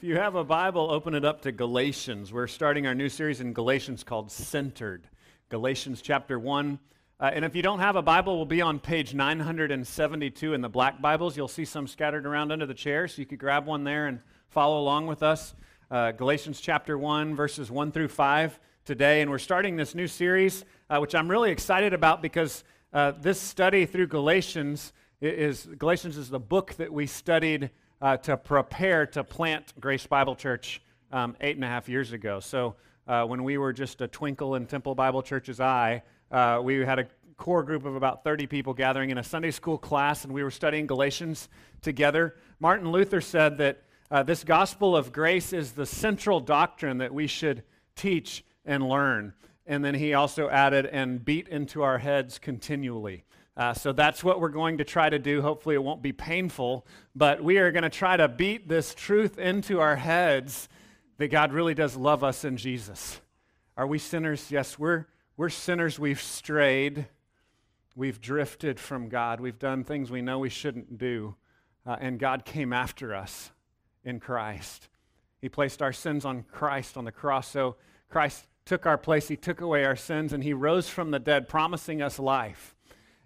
If you have a Bible, open it up to Galatians. We're starting our new series in Galatians called Centered. Galatians chapter 1. Uh, and if you don't have a Bible, we'll be on page 972 in the black Bibles. You'll see some scattered around under the chair, so you could grab one there and follow along with us. Uh, Galatians chapter 1, verses 1 through 5 today. And we're starting this new series, uh, which I'm really excited about because uh, this study through Galatians is Galatians is the book that we studied uh, to prepare to plant Grace Bible Church um, eight and a half years ago. So uh, when we were just a twinkle in Temple Bible Church's eye, uh, we had a core group of about 30 people gathering in a Sunday school class, and we were studying Galatians together. Martin Luther said that uh, this gospel of grace is the central doctrine that we should teach and learn. And then he also added, and beat into our heads continually. Uh, so that's what we're going to try to do. Hopefully, it won't be painful, but we are going to try to beat this truth into our heads that God really does love us in Jesus. Are we sinners? Yes, we're, we're sinners. We've strayed, we've drifted from God, we've done things we know we shouldn't do, uh, and God came after us in Christ. He placed our sins on Christ on the cross. So Christ took our place, He took away our sins, and He rose from the dead, promising us life.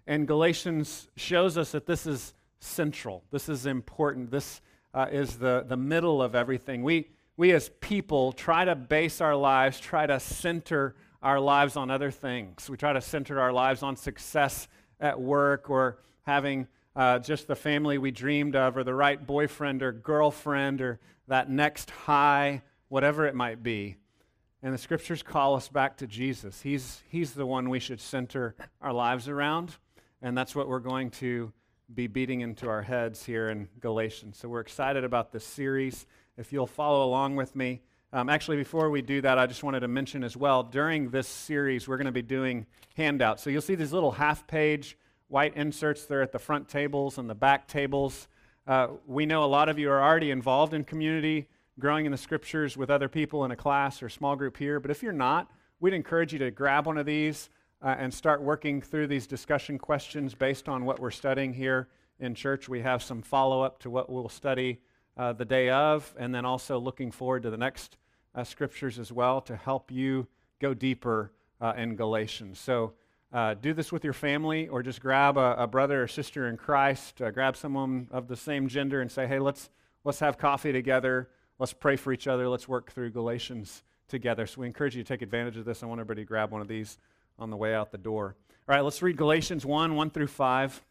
And Galatians shows us that this is central. This is important. This uh, is the, the middle of everything. We, we as people try to base our lives, try to center our lives on other things. We try to center our lives on success at work or having uh, just the family we dreamed of or the right boyfriend or girlfriend or that next high, whatever it might be. And the scriptures call us back to Jesus. He's, he's the one we should center our lives around. And that's what we're going to be beating into our heads here in Galatians. So we're excited about this series. If you'll follow along with me. Um, actually, before we do that, I just wanted to mention as well during this series, we're going to be doing handouts. So you'll see these little half page white inserts there at the front tables and the back tables. Uh, we know a lot of you are already involved in community, growing in the scriptures with other people in a class or small group here. But if you're not, we'd encourage you to grab one of these uh, and start working through these discussion questions based on what we're studying here in church. We have some follow up to what we'll study uh, the day of, and then also looking forward to the next uh, scriptures as well to help you go deeper uh, in Galatians. So uh, do this with your family, or just grab a, a brother or sister in Christ, uh, grab someone of the same gender, and say, hey, let's, let's have coffee together. Let's pray for each other. Let's work through Galatians together. So we encourage you to take advantage of this. I want everybody to grab one of these on the way out the door. All right, let's read Galatians 1 1 through 5.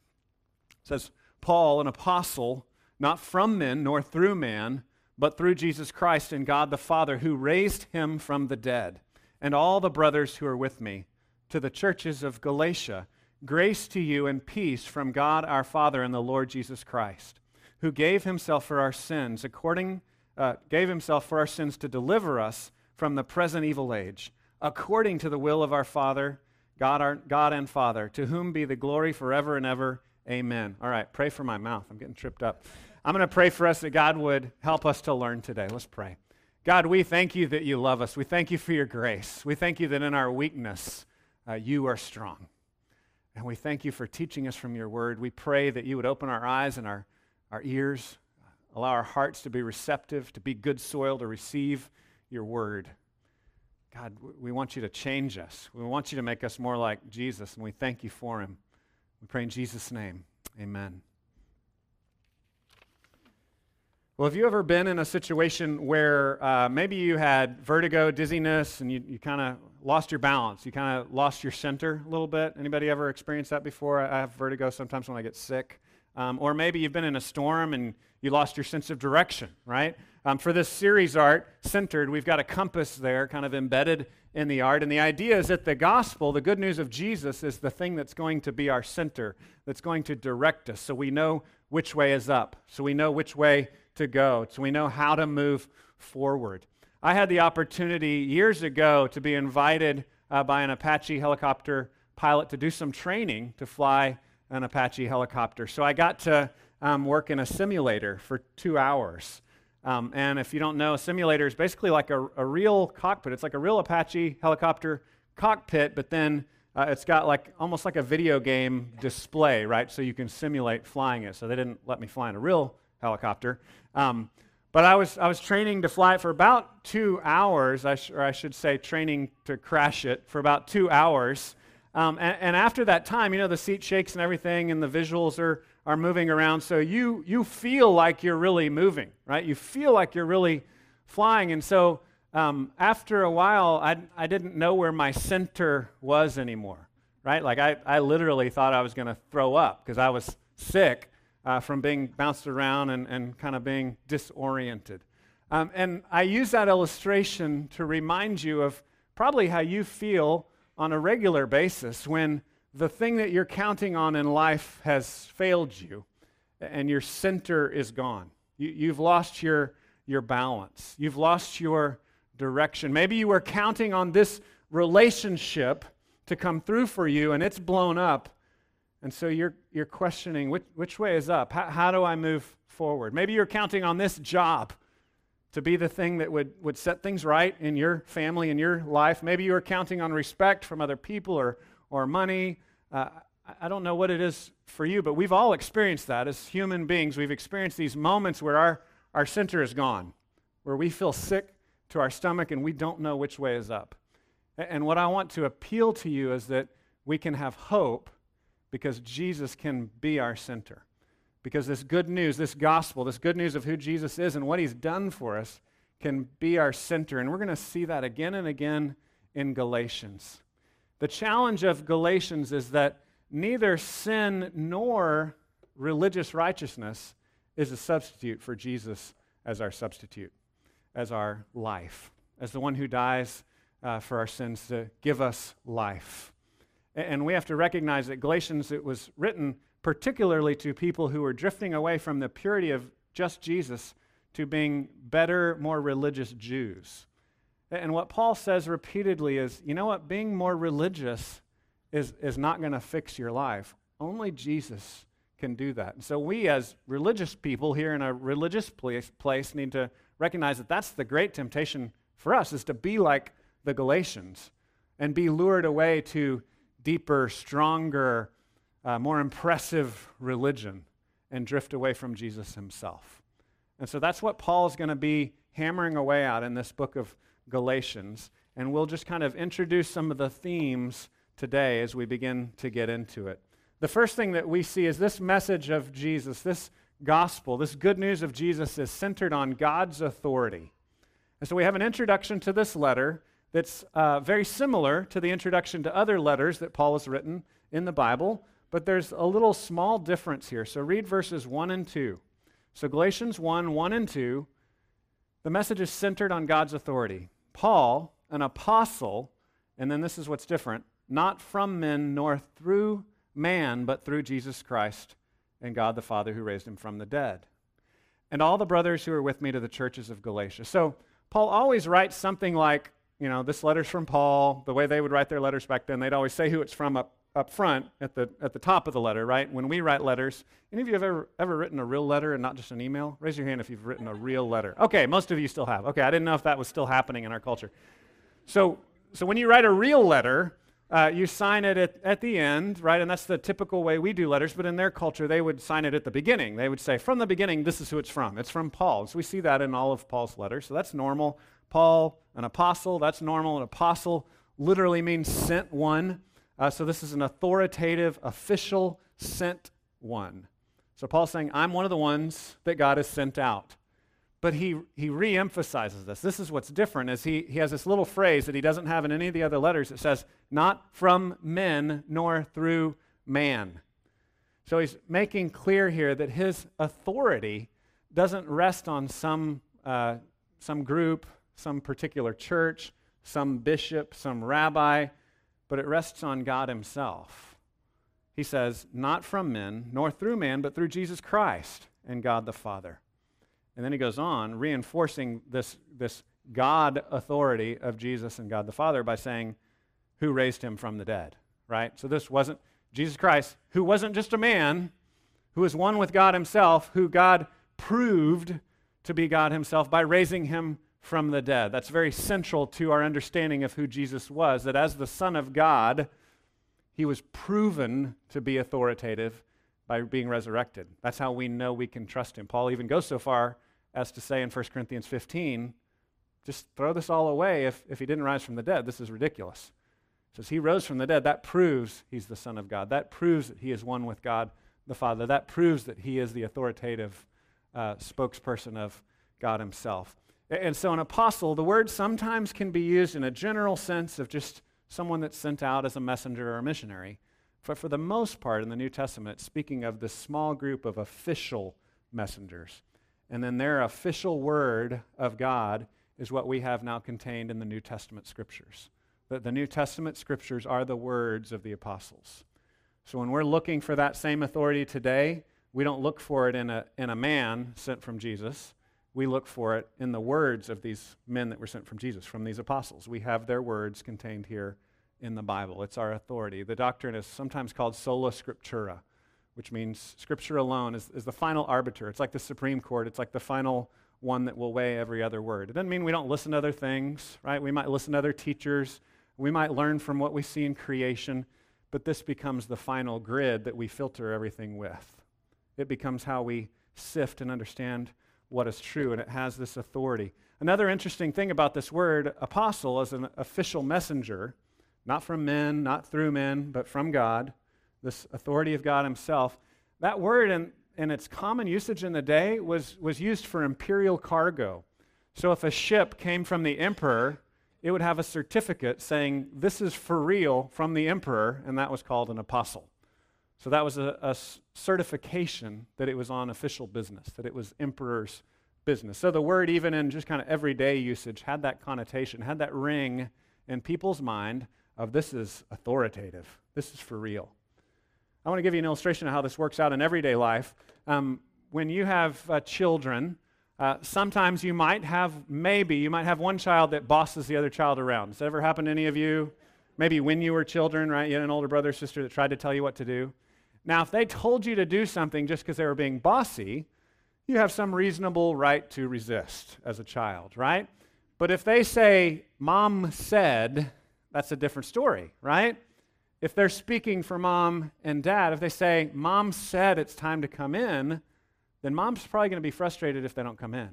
It says, Paul, an apostle, not from men nor through man, but through Jesus Christ and God the Father, who raised him from the dead, and all the brothers who are with me, to the churches of Galatia, grace to you and peace from God our Father and the Lord Jesus Christ, who gave himself for our sins, according uh, gave himself for our sins to deliver us from the present evil age according to the will of our Father, God, our, God and Father, to whom be the glory forever and ever. Amen. All right, pray for my mouth. I'm getting tripped up. I'm going to pray for us that God would help us to learn today. Let's pray. God, we thank you that you love us. We thank you for your grace. We thank you that in our weakness, uh, you are strong. And we thank you for teaching us from your word. We pray that you would open our eyes and our, our ears, allow our hearts to be receptive, to be good soil to receive your word. God, we want you to change us. We want you to make us more like Jesus, and we thank you for him. We pray in Jesus' name. Amen. Well, have you ever been in a situation where uh, maybe you had vertigo, dizziness, and you, you kind of lost your balance? You kind of lost your center a little bit? Anybody ever experienced that before? I have vertigo sometimes when I get sick. Um, or maybe you've been in a storm and you lost your sense of direction, right? Um, for this series art, centered, we've got a compass there kind of embedded in the art. And the idea is that the gospel, the good news of Jesus, is the thing that's going to be our center, that's going to direct us. So we know which way is up, so we know which way to go, so we know how to move forward. I had the opportunity years ago to be invited uh, by an Apache helicopter pilot to do some training to fly an Apache helicopter. So I got to um, work in a simulator for two hours. Um, and if you don't know, a simulator is basically like a, a, real cockpit. It's like a real Apache helicopter cockpit, but then uh, it's got like almost like a video game display, right? So you can simulate flying it. So they didn't let me fly in a real helicopter. Um, but I was, I was training to fly it for about two hours, I sh- or I should say, training to crash it for about two hours. Um, and, and, after that time, you know, the seat shakes and everything, and the visuals are, are moving around. So you, you feel like you're really moving, right? You feel like you're really flying. And so um, after a while, I, I didn't know where my center was anymore, right? Like I, I literally thought I was going to throw up because I was sick uh, from being bounced around and, and kind of being disoriented. Um, and I use that illustration to remind you of probably how you feel on a regular basis when the thing that you're counting on in life has failed you and your center is gone. You, have lost your, your balance, you've lost your direction. Maybe you were counting on this relationship to come through for you and it's blown up and so you're, you're questioning which, which way is up? How, how do I move forward? Maybe you're counting on this job to be the thing that would, would set things right in your family, in your life. Maybe you're counting on respect from other people or, or money. Uh, I don't know what it is for you, but we've all experienced that as human beings. We've experienced these moments where our, our center is gone, where we feel sick to our stomach and we don't know which way is up. And what I want to appeal to you is that we can have hope because Jesus can be our center. Because this good news, this gospel, this good news of who Jesus is and what he's done for us can be our center. And we're going to see that again and again in Galatians. The challenge of Galatians is that neither sin nor religious righteousness is a substitute for Jesus as our substitute, as our life, as the one who dies uh, for our sins to give us life. And we have to recognize that Galatians, it was written particularly to people who were drifting away from the purity of just Jesus to being better, more religious Jews. And what Paul says repeatedly is you know what? Being more religious is, is not going to fix your life. Only Jesus can do that. And so we, as religious people here in a religious place, place, need to recognize that that's the great temptation for us, is to be like the Galatians and be lured away to deeper, stronger, uh, more impressive religion and drift away from Jesus himself. And so that's what Paul is going to be hammering away at in this book of Galatians. And we'll just kind of introduce some of the themes today as we begin to get into it. The first thing that we see is this message of Jesus, this gospel, this good news of Jesus is centered on God's authority. And so we have an introduction to this letter that's uh, very similar to the introduction to other letters that Paul has written in the Bible, but there's a little small difference here. So read verses 1 and 2. So Galatians 1 1 and 2, the message is centered on God's authority. Paul, an apostle, and then this is what's different, not from men nor through man, but through Jesus Christ and God the Father who raised him from the dead. And all the brothers who are with me to the churches of Galatia. So Paul always writes something like, you know, this letter's from Paul. The way they would write their letters back then, they'd always say who it's from up, up front at the, at the top of the letter, right? When we write letters, any of you have ever, ever written a real letter and not just an email? Raise your hand if you've written a real letter. Okay, most of you still have. Okay, I didn't know if that was still happening in our culture. So, so when you write a real letter, uh, you sign it at, at the end, right? And that's the typical way we do letters, but in their culture, they would sign it at the beginning. They would say, from the beginning, this is who it's from. It's from Paul. So we see that in all of Paul's letters. So that's normal. Paul, an apostle, that's normal. An apostle literally means sent one. Uh, so this is an authoritative, official, sent one. So Paul's saying, I'm one of the ones that God has sent out. But he, he re-emphasizes this. This is what's different, is he, he has this little phrase that he doesn't have in any of the other letters. It says, not from men nor through man. So he's making clear here that his authority doesn't rest on some, uh, some group, some particular church, some bishop, some rabbi, but it rests on God Himself. He says, Not from men, nor through man, but through Jesus Christ and God the Father. And then he goes on, reinforcing this, this God authority of Jesus and God the Father by saying, Who raised him from the dead, right? So this wasn't Jesus Christ, who wasn't just a man, who was one with God Himself, who God proved to be God Himself by raising him from the dead. That's very central to our understanding of who Jesus was, that as the Son of God, he was proven to be authoritative by being resurrected. That's how we know we can trust him. Paul even goes so far as to say in 1 Corinthians 15, just throw this all away if, if he didn't rise from the dead. This is ridiculous. says he rose from the dead. That proves he's the Son of God. That proves that he is one with God the Father. That proves that he is the authoritative uh, spokesperson of God himself. And so, an apostle, the word sometimes can be used in a general sense of just someone that's sent out as a messenger or a missionary. But for the most part in the New Testament, speaking of this small group of official messengers. And then their official word of God is what we have now contained in the New Testament scriptures. That the New Testament scriptures are the words of the apostles. So when we're looking for that same authority today, we don't look for it in a, in a man sent from Jesus. We look for it in the words of these men that were sent from Jesus, from these apostles. We have their words contained here in the Bible. It's our authority. The doctrine is sometimes called sola scriptura, which means scripture alone is, is the final arbiter. It's like the Supreme Court, it's like the final one that will weigh every other word. It doesn't mean we don't listen to other things, right? We might listen to other teachers, we might learn from what we see in creation, but this becomes the final grid that we filter everything with. It becomes how we sift and understand what is true, and it has this authority. Another interesting thing about this word, apostle, as an official messenger, not from men, not through men, but from God, this authority of God Himself, that word in, in its common usage in the day was, was used for imperial cargo. So if a ship came from the emperor, it would have a certificate saying, This is for real from the emperor, and that was called an apostle. So that was a, a certification that it was on official business, that it was emperor's business. So the word, even in just kind of everyday usage, had that connotation, had that ring in people's mind of this is authoritative, this is for real. I want to give you an illustration of how this works out in everyday life. Um, when you have uh, children, uh, sometimes you might have, maybe, you might have one child that bosses the other child around. Has that ever happened to any of you? Maybe when you were children, right? You had an older brother or sister that tried to tell you what to do. Now, if they told you to do something just because they were being bossy, you have some reasonable right to resist as a child, right? But if they say, Mom said, that's a different story, right? If they're speaking for mom and dad, if they say, Mom said it's time to come in, then mom's probably going to be frustrated if they don't come in.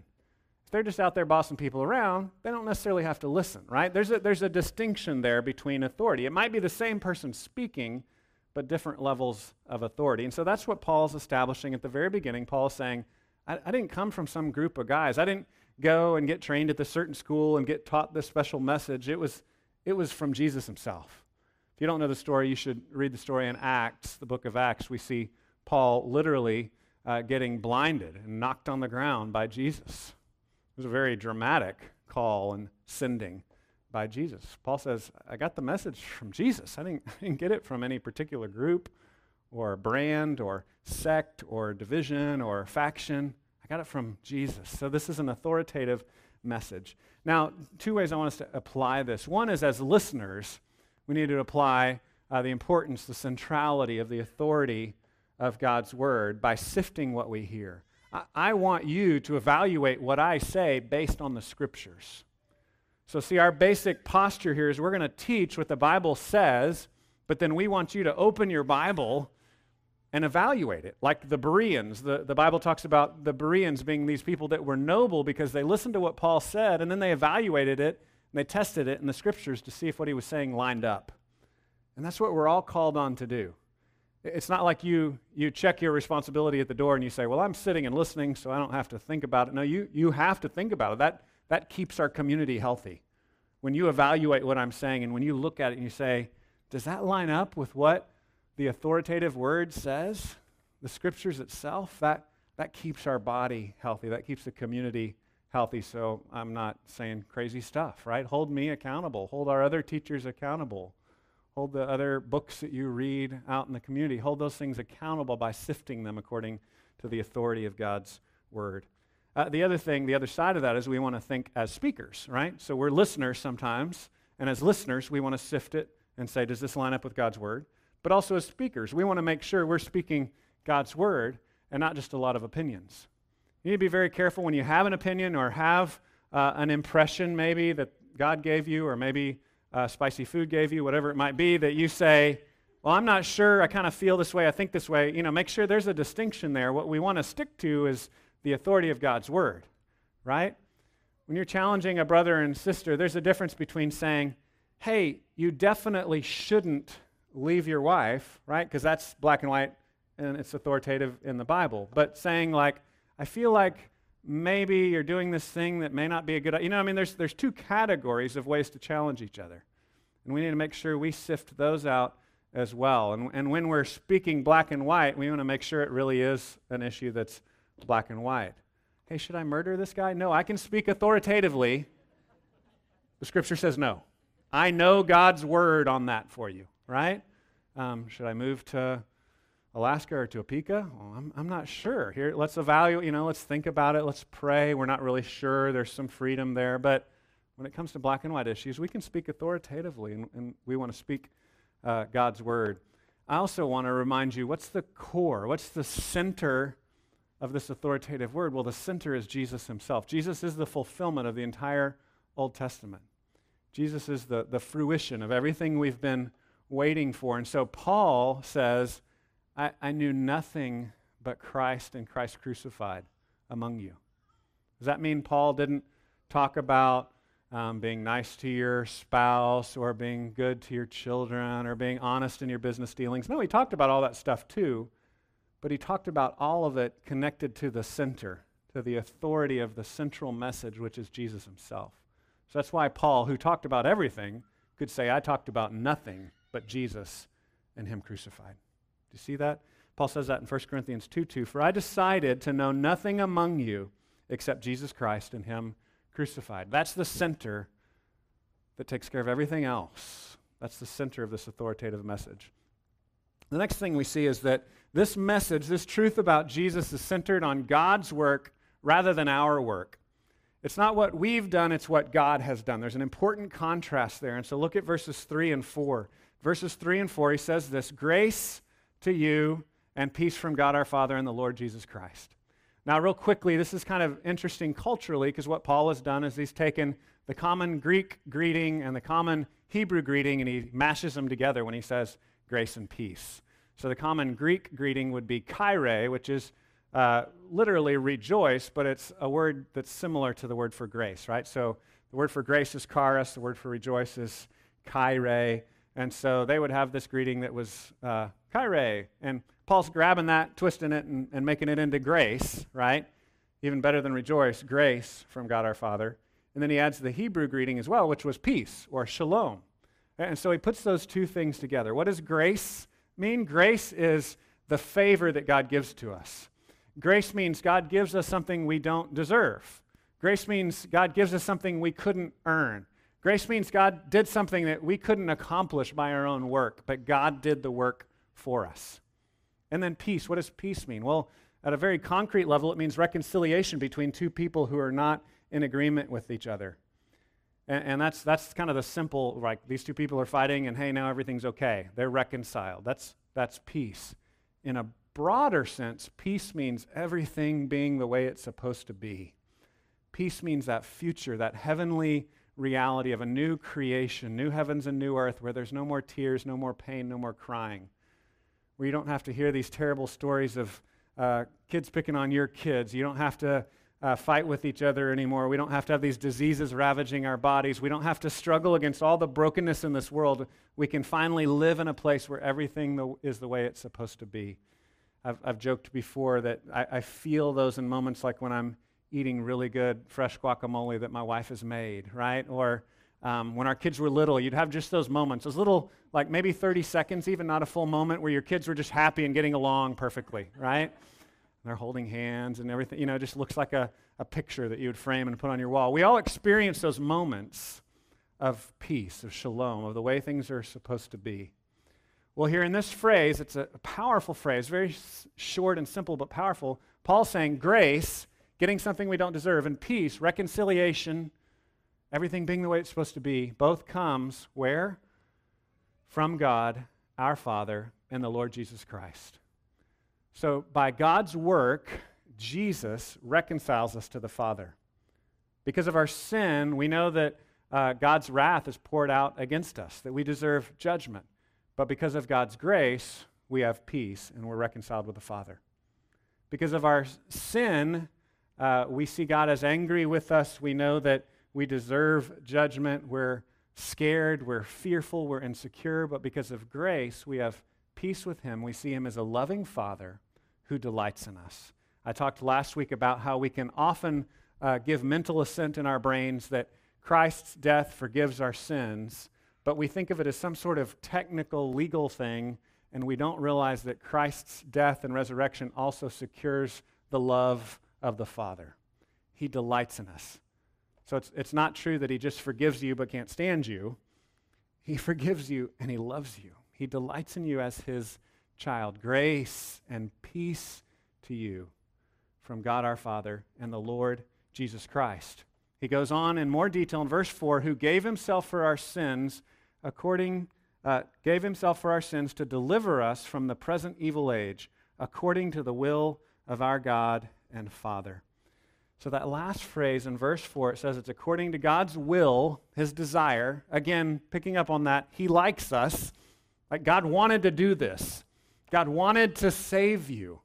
If they're just out there bossing people around, they don't necessarily have to listen, right? There's a, there's a distinction there between authority. It might be the same person speaking, but different levels of authority. And so that's what Paul's establishing at the very beginning. Paul's saying, I, I didn't come from some group of guys. I didn't go and get trained at this certain school and get taught this special message. It was it was from Jesus himself. If you don't know the story, you should read the story in Acts, the book of Acts. We see Paul literally uh, getting blinded and knocked on the ground by Jesus. It was a very dramatic call and sending by Jesus. Paul says, I got the message from Jesus. I didn't, I didn't get it from any particular group or brand or sect or division or faction. I got it from Jesus. So this is an authoritative message. Now, two ways I want us to apply this. One is as listeners, we need to apply uh, the importance, the centrality of the authority of God's word by sifting what we hear. I, I want you to evaluate what I say based on the scriptures. So, see, our basic posture here is we're going to teach what the Bible says, but then we want you to open your Bible and evaluate it. Like the Bereans, the, the Bible talks about the Bereans being these people that were noble because they listened to what Paul said and then they evaluated it and they tested it in the scriptures to see if what he was saying lined up. And that's what we're all called on to do. It's not like you, you check your responsibility at the door and you say, Well, I'm sitting and listening, so I don't have to think about it. No, you, you have to think about it. That, that keeps our community healthy. When you evaluate what I'm saying and when you look at it and you say, Does that line up with what the authoritative word says, the scriptures itself, that, that keeps our body healthy. That keeps the community healthy. So I'm not saying crazy stuff, right? Hold me accountable. Hold our other teachers accountable. Hold the other books that you read out in the community. Hold those things accountable by sifting them according to the authority of God's word. Uh, the other thing, the other side of that is we want to think as speakers, right? So we're listeners sometimes, and as listeners, we want to sift it and say, does this line up with God's word? but also as speakers. We want to make sure we're speaking God's word and not just a lot of opinions. You need to be very careful when you have an opinion or have uh, an impression, maybe that God gave you, or maybe uh, spicy food gave you, whatever it might be, that you say, Well, I'm not sure. I kind of feel this way. I think this way. You know, make sure there's a distinction there. What we want to stick to is the authority of God's word. right? When you're challenging a brother and sister, there's a difference between saying, hey, you definitely shouldn't leave your wife, right? Because that's black and white and it's authoritative in the Bible. But saying, like, I feel like maybe you're doing this thing that may not be a good you know i mean there's, there's two categories of ways to challenge each other and we need to make sure we sift those out as well and, and when we're speaking black and white we want to make sure it really is an issue that's black and white hey should i murder this guy no i can speak authoritatively the scripture says no i know god's word on that for you right um, should i move to Alaska or Topeka? Well, I'm, I'm not sure. Here, let's evaluate, you know, let's think about it. Let's pray. We're not really sure. There's some freedom there. But when it comes to black and white issues, we can speak authoritatively, and, and we want to speak uh, God's word. I also want to remind you what's the core? What's the center of this authoritative word? Well, the center is Jesus himself. Jesus is the fulfillment of the entire Old Testament. Jesus is the, the fruition of everything we've been waiting for. And so Paul says, I, I knew nothing but Christ and Christ crucified among you. Does that mean Paul didn't talk about um, being nice to your spouse or being good to your children or being honest in your business dealings? No, he talked about all that stuff too, but he talked about all of it connected to the center, to the authority of the central message, which is Jesus himself. So that's why Paul, who talked about everything, could say, I talked about nothing but Jesus and him crucified. Do you see that? Paul says that in 1 Corinthians 2 2. For I decided to know nothing among you except Jesus Christ and Him crucified. That's the center that takes care of everything else. That's the center of this authoritative message. The next thing we see is that this message, this truth about Jesus, is centered on God's work rather than our work. It's not what we've done, it's what God has done. There's an important contrast there. And so look at verses 3 and 4. Verses 3 and 4, he says this Grace to you and peace from God our Father and the Lord Jesus Christ. Now, real quickly, this is kind of interesting culturally because what Paul has done is he's taken the common Greek greeting and the common Hebrew greeting and he mashes them together when he says grace and peace. So the common Greek greeting would be chaire, which is uh, literally rejoice, but it's a word that's similar to the word for grace, right? So the word for grace is charis, the word for rejoice is chaire. And so they would have this greeting that was uh, Chaire. And Paul's grabbing that, twisting it, and, and making it into grace, right? Even better than rejoice, grace from God our Father. And then he adds the Hebrew greeting as well, which was peace or shalom. And so he puts those two things together. What does grace mean? Grace is the favor that God gives to us. Grace means God gives us something we don't deserve. Grace means God gives us something we couldn't earn. Grace means God did something that we couldn't accomplish by our own work, but God did the work for us. And then peace. What does peace mean? Well, at a very concrete level, it means reconciliation between two people who are not in agreement with each other. And, and, that's, that's kind of the simple, like these two people are fighting and hey, now everything's okay. They're reconciled. That's, that's peace. In a broader sense, peace means everything being the way it's supposed to be. Peace means that future, that heavenly reality of a new creation, new heavens and new earth, where there's no more tears, no more pain, no more crying, where you don't have to hear these terrible stories of uh, kids picking on your kids. You don't have to uh, fight with each other anymore. We don't have to have these diseases ravaging our bodies. We don't have to struggle against all the brokenness in this world. We can finally live in a place where everything is the way it's supposed to be. I've, I've joked before that I, I feel those in moments like when I'm eating really good fresh guacamole that my wife has made, right? Or um, when our kids were little, you'd have just those moments, those little, like maybe 30 seconds, even not a full moment, where your kids were just happy and getting along perfectly, right? They're holding hands and everything. You know, it just looks like a, a picture that you would frame and put on your wall. We all experience those moments of peace, of shalom, of the way things are supposed to be. Well, here in this phrase, it's a powerful phrase, very short and simple, but powerful. Paul's saying grace getting something we don't deserve, and peace, reconciliation, everything being the way it's supposed to be, both comes where? From God, our Father, and the Lord Jesus Christ. So by God's work, Jesus reconciles us to the Father. Because of our sin, we know that uh, God's wrath is poured out against us, that we deserve judgment. But because of God's grace, we have peace and we're reconciled with the Father. Because of our sin, Uh, we see God as angry with us. We know that we deserve judgment. We're scared. We're fearful. We're insecure. But because of grace, we have peace with Him. We see Him as a loving Father who delights in us. I talked last week about how we can often uh, give mental assent in our brains that Christ's death forgives our sins, but we think of it as some sort of technical, legal thing, and we don't realize that Christ's death and resurrection also secures the love of the Father. He delights in us. So it's, it's not true that He just forgives you but can't stand you. He forgives you and He loves you. He delights in you as His child. Grace and peace to you from God our Father and the Lord Jesus Christ. He goes on in more detail in verse 4 who gave himself for our sins according uh, gave himself for our sins to deliver us from the present evil age according to the will of our God and Father. So that last phrase in verse 4 it says it's according to God's will, his desire. Again, picking up on that, he likes us. Like God wanted to do this. God wanted to save you.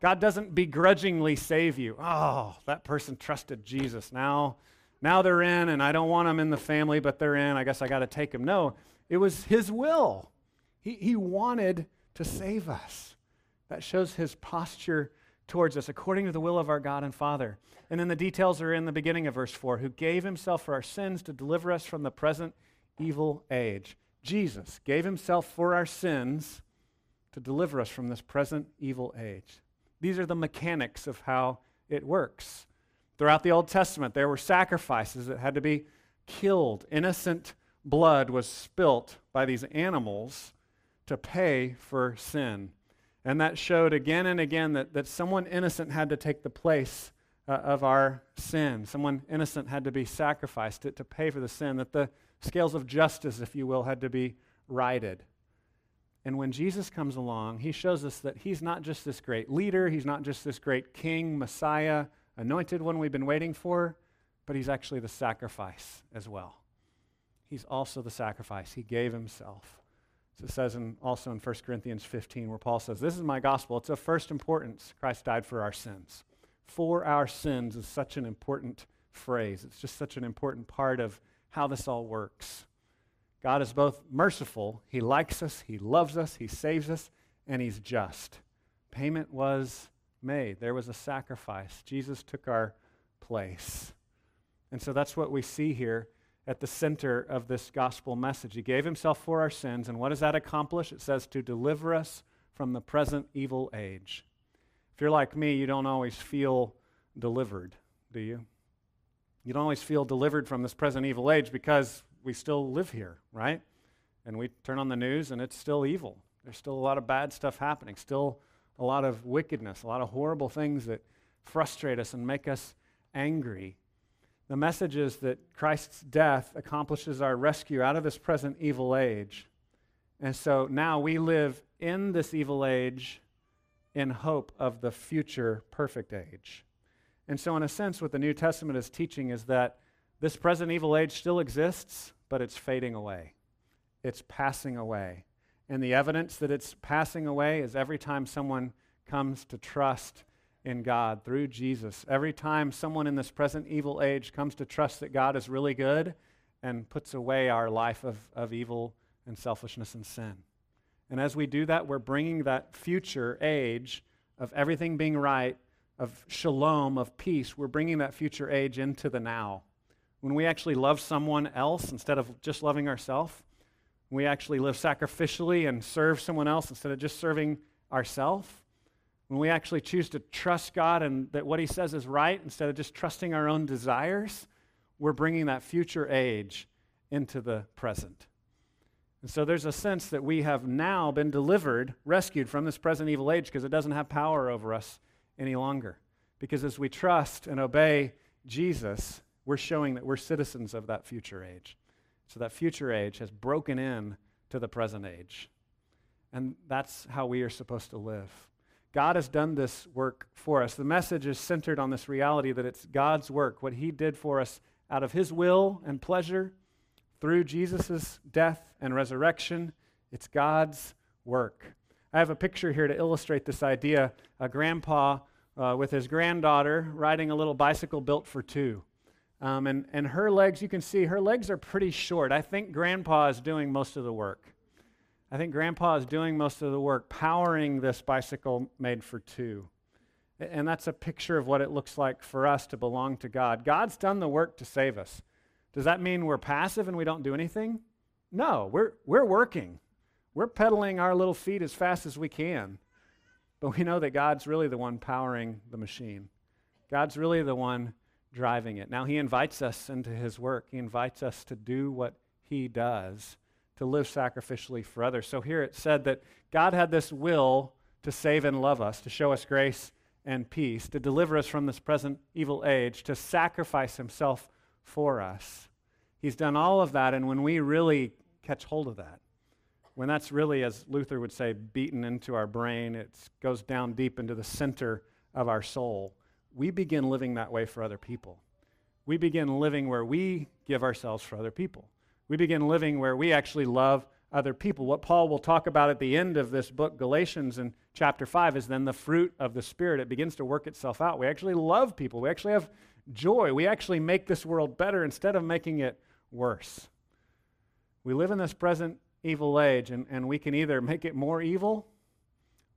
God doesn't begrudgingly save you. Oh, that person trusted Jesus. Now, now they're in, and I don't want them in the family, but they're in. I guess I got to take them. No, it was His will. He, he wanted to save us. That shows His posture towards us according to the will of our God and Father. And then the details are in the beginning of verse 4 who gave Himself for our sins to deliver us from the present evil age. Jesus gave Himself for our sins to deliver us from this present evil age. These are the mechanics of how it works. Throughout the Old Testament, there were sacrifices that had to be killed. Innocent blood was spilt by these animals to pay for sin. And that showed again and again that, that someone innocent had to take the place uh, of our sin. Someone innocent had to be sacrificed to, to pay for the sin, that the scales of justice, if you will, had to be righted. And when Jesus comes along, he shows us that he's not just this great leader, he's not just this great king, Messiah, anointed one we've been waiting for, but he's actually the sacrifice as well. He's also the sacrifice. He gave himself. So it says in, also in 1 Corinthians 15, where Paul says, This is my gospel. It's of first importance. Christ died for our sins. For our sins is such an important phrase. It's just such an important part of how this all works. God is both merciful, He likes us, He loves us, He saves us, and He's just. Payment was made, there was a sacrifice. Jesus took our place. And so that's what we see here at the center of this gospel message. He gave Himself for our sins, and what does that accomplish? It says to deliver us from the present evil age. If you're like me, you don't always feel delivered, do you? You don't always feel delivered from this present evil age because we still live here, right? And we turn on the news and it's still evil. There's still a lot of bad stuff happening, still a lot of wickedness, a lot of horrible things that frustrate us and make us angry. The message is that Christ's death accomplishes our rescue out of this present evil age. And so now we live in this evil age in hope of the future perfect age. And so, in a sense, what the New Testament is teaching is that this present evil age still exists, but it's fading away. It's passing away. And the evidence that it's passing away is every time someone comes to trust in God through Jesus. Every time someone in this present evil age comes to trust that God is really good and puts away our life of, of evil and selfishness and sin. And as we do that, we're bringing that future age of everything being right, of shalom, of peace, we're bringing that future age into the now when we actually love someone else instead of just loving ourselves, we actually live sacrificially and serve someone else instead of just serving ourselves, when we actually choose to trust God and that what He says is right instead of just trusting our own desires, we're bringing that future age into the present. And so there's a sense that we have now been delivered, rescued from this present evil age because it doesn't have power over us any longer. Because as we trust and obey Jesus, we're showing that we're citizens of that future age. So that future age has broken in to the present age. And that's how we are supposed to live. God has done this work for us. The message is centered on this reality that it's God's work, what He did for us out of His will and pleasure through Jesus' death and resurrection. It's God's work. I have a picture here to illustrate this idea. A grandpa uh, with his granddaughter riding a little bicycle built for two. Um, and, and her legs, you can see her legs are pretty short. I think grandpa is doing most of the work. I think grandpa is doing most of the work powering this bicycle made for two. And that's a picture of what it looks like for us to belong to God. God's done the work to save us. Does that mean we're passive and we don't do anything? No, we're, we're working. We're pedaling our little feet as fast as we can. But we know that God's really the one powering the machine. God's really the one driving it. Now, He invites us into His work, He invites us to do what He does, to live sacrificially for others. So here it said that God had this will to save and love us, to show us grace and peace, to deliver us from this present evil age, to sacrifice Himself for us. He's done all of that, and when we really catch hold of that, when that's really, as Luther would say, beaten into our brain, it goes down deep into the center of our soul, we begin living that way for other people. We begin living where we give ourselves for other people. We begin living where we actually love other people. What Paul will talk about at the end of this book, Galatians, in chapter 5, is then the fruit of the Spirit. It begins to work itself out. We actually love people. We actually have joy. We actually make this world better instead of making it worse. We live in this present evil age, and, and we can either make it more evil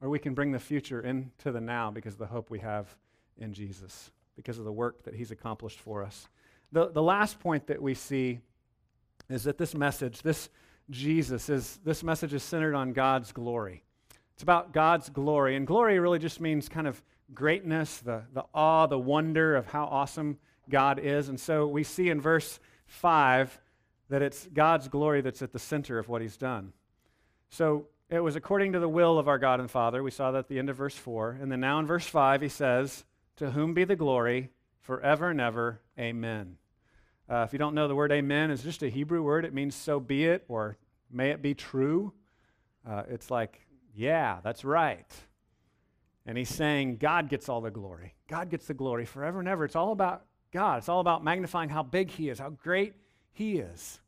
or we can bring the future into the now because of the hope we have in Jesus, because of the work that He's accomplished for us. The, the last point that we see is that this message, this Jesus, is this message is centered on God's glory. It's about God's glory. And glory really just means kind of greatness, the, the awe, the wonder of how awesome God is. And so we see in verse 5 that it's God's glory that's at the center of what he's done. So it was according to the will of our God and Father. We saw that at the end of verse 4. And then now in verse 5, he says, To whom be the glory forever and ever. Amen. Uh, if you don't know, the word amen is just a Hebrew word. It means so be it or may it be true. Uh, it's like, yeah, that's right. And he's saying God gets all the glory. God gets the glory forever and ever. It's all about God. It's all about magnifying how big he is, how great he is.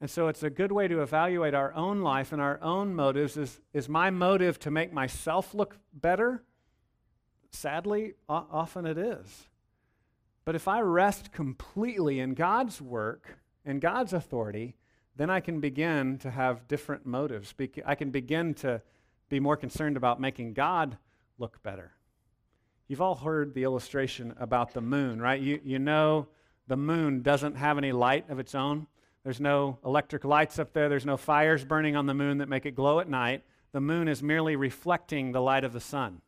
And so it's a good way to evaluate our own life and our own motives. Is, is my motive to make myself look better? Sadly, o- often it is. But if I rest completely in God's work and God's authority, then I can begin to have different motives. I can begin to be more concerned about making God look better. You've all heard the illustration about the moon, right? You, you know the moon doesn't have any light of its own. There's no electric lights up there, there's no fires burning on the moon that make it glow at night. The moon is merely reflecting the light of the sun.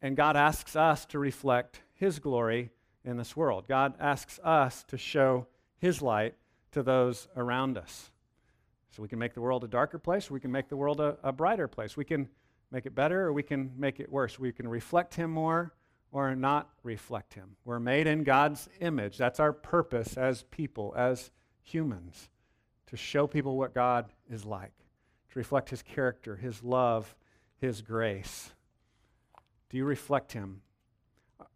And God asks us to reflect His glory in this world. God asks us to show His light to those around us. So we can make the world a darker place, we can make the world a, a brighter place. We can make it better, or we can make it worse. We can reflect Him more, or not reflect him. We're made in God's image. That's our purpose as people, as humans, to show people what God is like, to reflect his character, his love, his grace. Do you reflect him?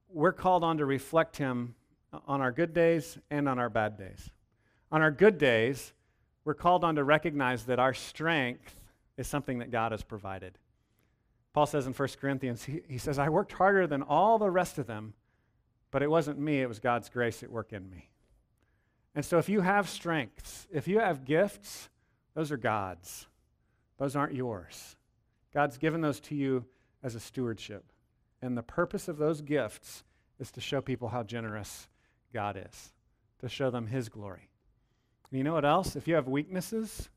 We're called on to reflect him on our good days and on our bad days. On our good days, we're called on to recognize that our strength is something that God has provided. Paul says in 1 Corinthians, he, he says, I worked harder than all the rest of them, but it wasn't me, it was God's grace at work in me. And so if you have strengths, if you have gifts, those are God's. Those aren't yours. God's given those to you as a stewardship. And the purpose of those gifts is to show people how generous God is, to show them His glory. And you know what else? If you have weaknesses,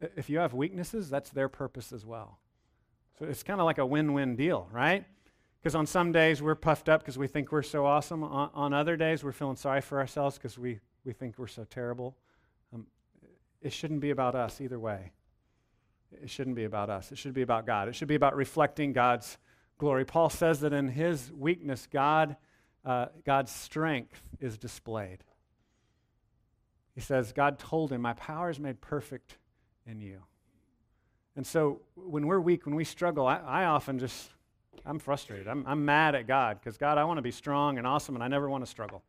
if you have weaknesses, that's their purpose as well. So it's kind of like a win win deal, right? Because on some days we're puffed up because we think we're so awesome. On, on, other days we're feeling sorry for ourselves because we, we think we're so terrible. Um, it shouldn't be about us either way. It shouldn't be about us. It should be about God. It should be about reflecting God's glory. Paul says that in his weakness, God, uh, God's strength is displayed. He says, God told him, My power is made perfect in you. And so when we're weak, when we struggle, I, I often just, I'm frustrated. I'm, I'm mad at God because, God, I want to be strong and awesome, and I never want to struggle.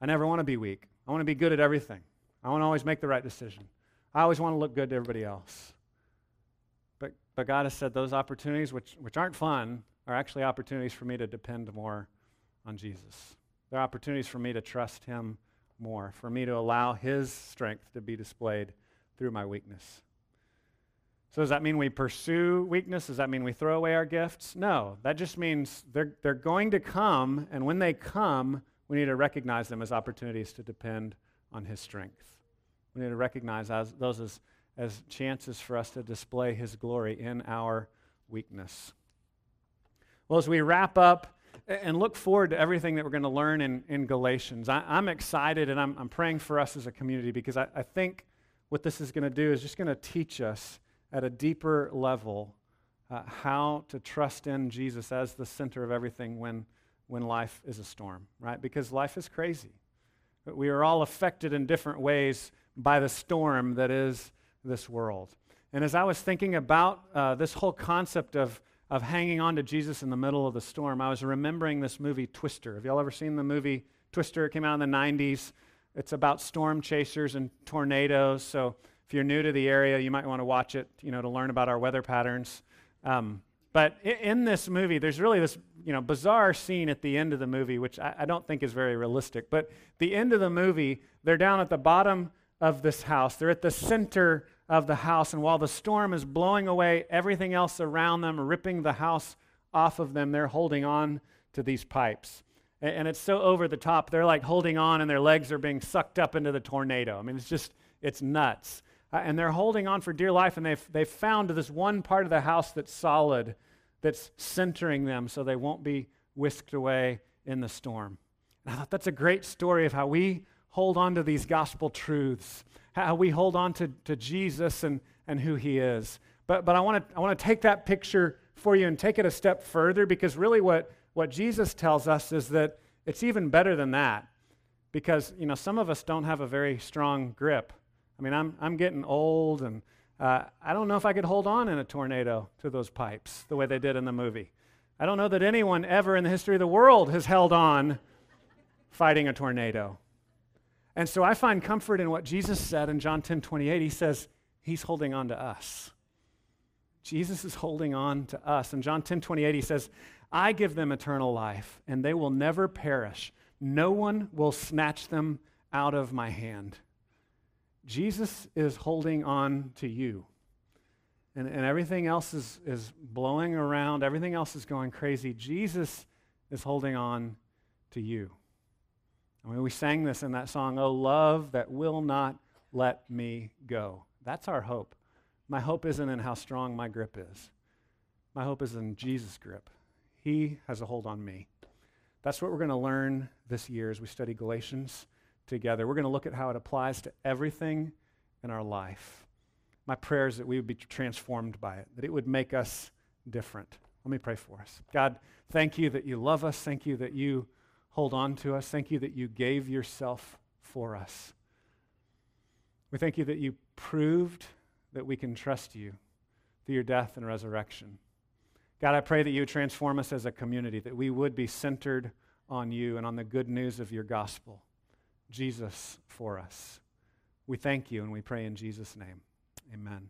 I never want to be weak. I want to be good at everything. I want to always make the right decision. I always want to look good to everybody else. But but God has said those opportunities, which, which aren't fun, are actually opportunities for me to depend more on Jesus. They're opportunities for me to trust Him more, for me to allow His strength to be displayed through my weakness. So, does that mean we pursue weakness? Does that mean we throw away our gifts? No. That just means they're, they're going to come, and when they come, we need to recognize them as opportunities to depend on His strength. We need to recognize as, those as, as chances for us to display His glory in our weakness. Well, as we wrap up and look forward to everything that we're going to learn in, in Galatians, I, am excited and I'm, I'm praying for us as a community because I, I think what this is going to do is just going to teach us at a deeper level uh, how to trust in Jesus as the center of everything when, when life is a storm, right? Because life is crazy. We are all affected in different ways by the storm that is this world. And as I was thinking about uh, this whole concept of, of hanging on to Jesus in the middle of the storm, I was remembering this movie Twister. Have y'all ever seen the movie Twister? It came out in the 90s. It's about storm chasers and tornadoes. So if you're new to the area, you might want to watch it, you know, to learn about our weather patterns. Um, but in, this movie, there's really this, you know, bizarre scene at the end of the movie, which I, I don't think is very realistic. But the end of the movie, they're down at the bottom of this house. They're at the center of the house, and while the storm is blowing away everything else around them, ripping the house off of them, they're holding on to these pipes. And, and it's so over the top. They're like holding on, and their legs are being sucked up into the tornado. I mean, it's just, it's nuts uh, and they're holding on for dear life, and they've, they've found this one part of the house that's solid, that's centering them so they won't be whisked away in the storm. And I thought that's a great story of how we hold on to these gospel truths, how we hold on to, to Jesus and, and who he is. But, but I want to I wanna take that picture for you and take it a step further because really what, what Jesus tells us is that it's even better than that. Because, you know, some of us don't have a very strong grip I mean, I'm, I'm getting old, and uh, I don't know if I could hold on in a tornado to those pipes the way they did in the movie. I don't know that anyone ever in the history of the world has held on fighting a tornado. And so I find comfort in what Jesus said in John 10 28. He says, He's holding on to us. Jesus is holding on to us. In John 10 28, he says, I give them eternal life, and they will never perish. No one will snatch them out of my hand. Jesus is holding on to you. And, and everything else is, is blowing around, everything else is going crazy. Jesus is holding on to you. I mean, we sang this in that song, Oh, love that will not let me go. That's our hope. My hope isn't in how strong my grip is, my hope is in Jesus' grip. He has a hold on me. That's what we're going to learn this year as we study Galatians together. We're going to look at how it applies to everything in our life. My prayer is that we would be transformed by it, that it would make us different. Let me pray for us. God, thank you that you love us. Thank you that you hold on to us. Thank you that you gave yourself for us. We thank you that you proved that we can trust you through your death and resurrection. God, I pray that you would transform us as a community, that we would be centered on you and on the good news of your gospel. Jesus for us. We thank you and we pray in Jesus' name. Amen.